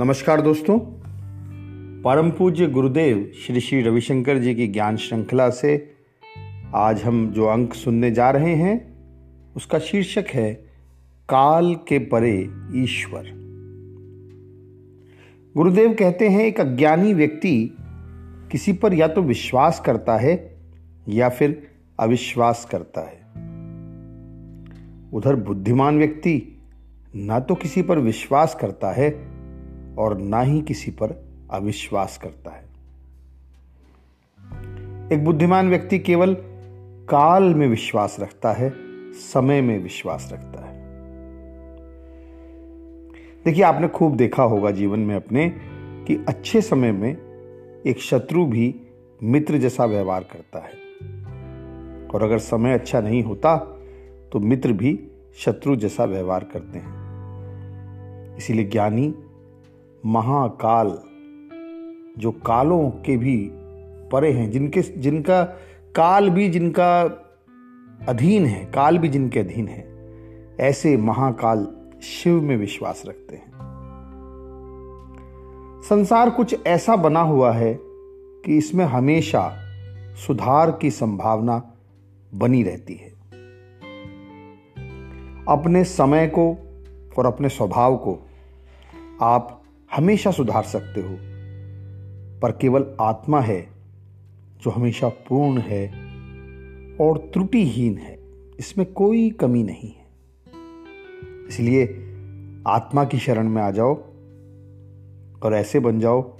नमस्कार दोस्तों। परम पूज्य गुरुदेव श्री श्री रविशंकर जी की ज्ञान श्रृंखला से आज हम जो अंक सुनने जा रहे हैं, उसका शीर्षक है, काल के परे ईश्वर। गुरुदेव कहते हैं, एक अज्ञानी व्यक्ति किसी पर या तो विश्वास करता है या फिर अविश्वास करता है। उधर बुद्धिमान व्यक्ति ना तो किसी पर विश्वास करता है और ना ही किसी पर अविश्वास करता है। एक बुद्धिमान व्यक्ति केवल काल में विश्वास रखता है, समय में विश्वास रखता है। देखिए, आपने खूब देखा होगा जीवन में अपने कि अच्छे समय में एक शत्रु भी मित्र जैसा व्यवहार करता है। और अगर समय अच्छा नहीं होता तो मित्र भी शत्रु जैसा व्यवहार करते हैं। इसीलिए ज्ञानी महाकाल, जो कालों के भी परे हैं, जिनके, जिनका काल भी जिनका अधीन है, काल भी जिनके अधीन है, ऐसे महाकाल शिव में विश्वास रखते हैं। संसार कुछ ऐसा बना हुआ है कि इसमें हमेशा सुधार की संभावना बनी रहती है। अपने समय को और अपने स्वभाव को आप हमेशा सुधार सकते हो। पर केवल आत्मा है जो हमेशा पूर्ण है और त्रुटिहीन है। इसमें कोई कमी नहीं है। इसलिए आत्मा की शरण में आ जाओ और ऐसे बन जाओ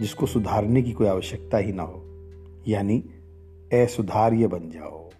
जिसको सुधारने की कोई आवश्यकता ही ना हो। यानी असुधार्य बन जाओ।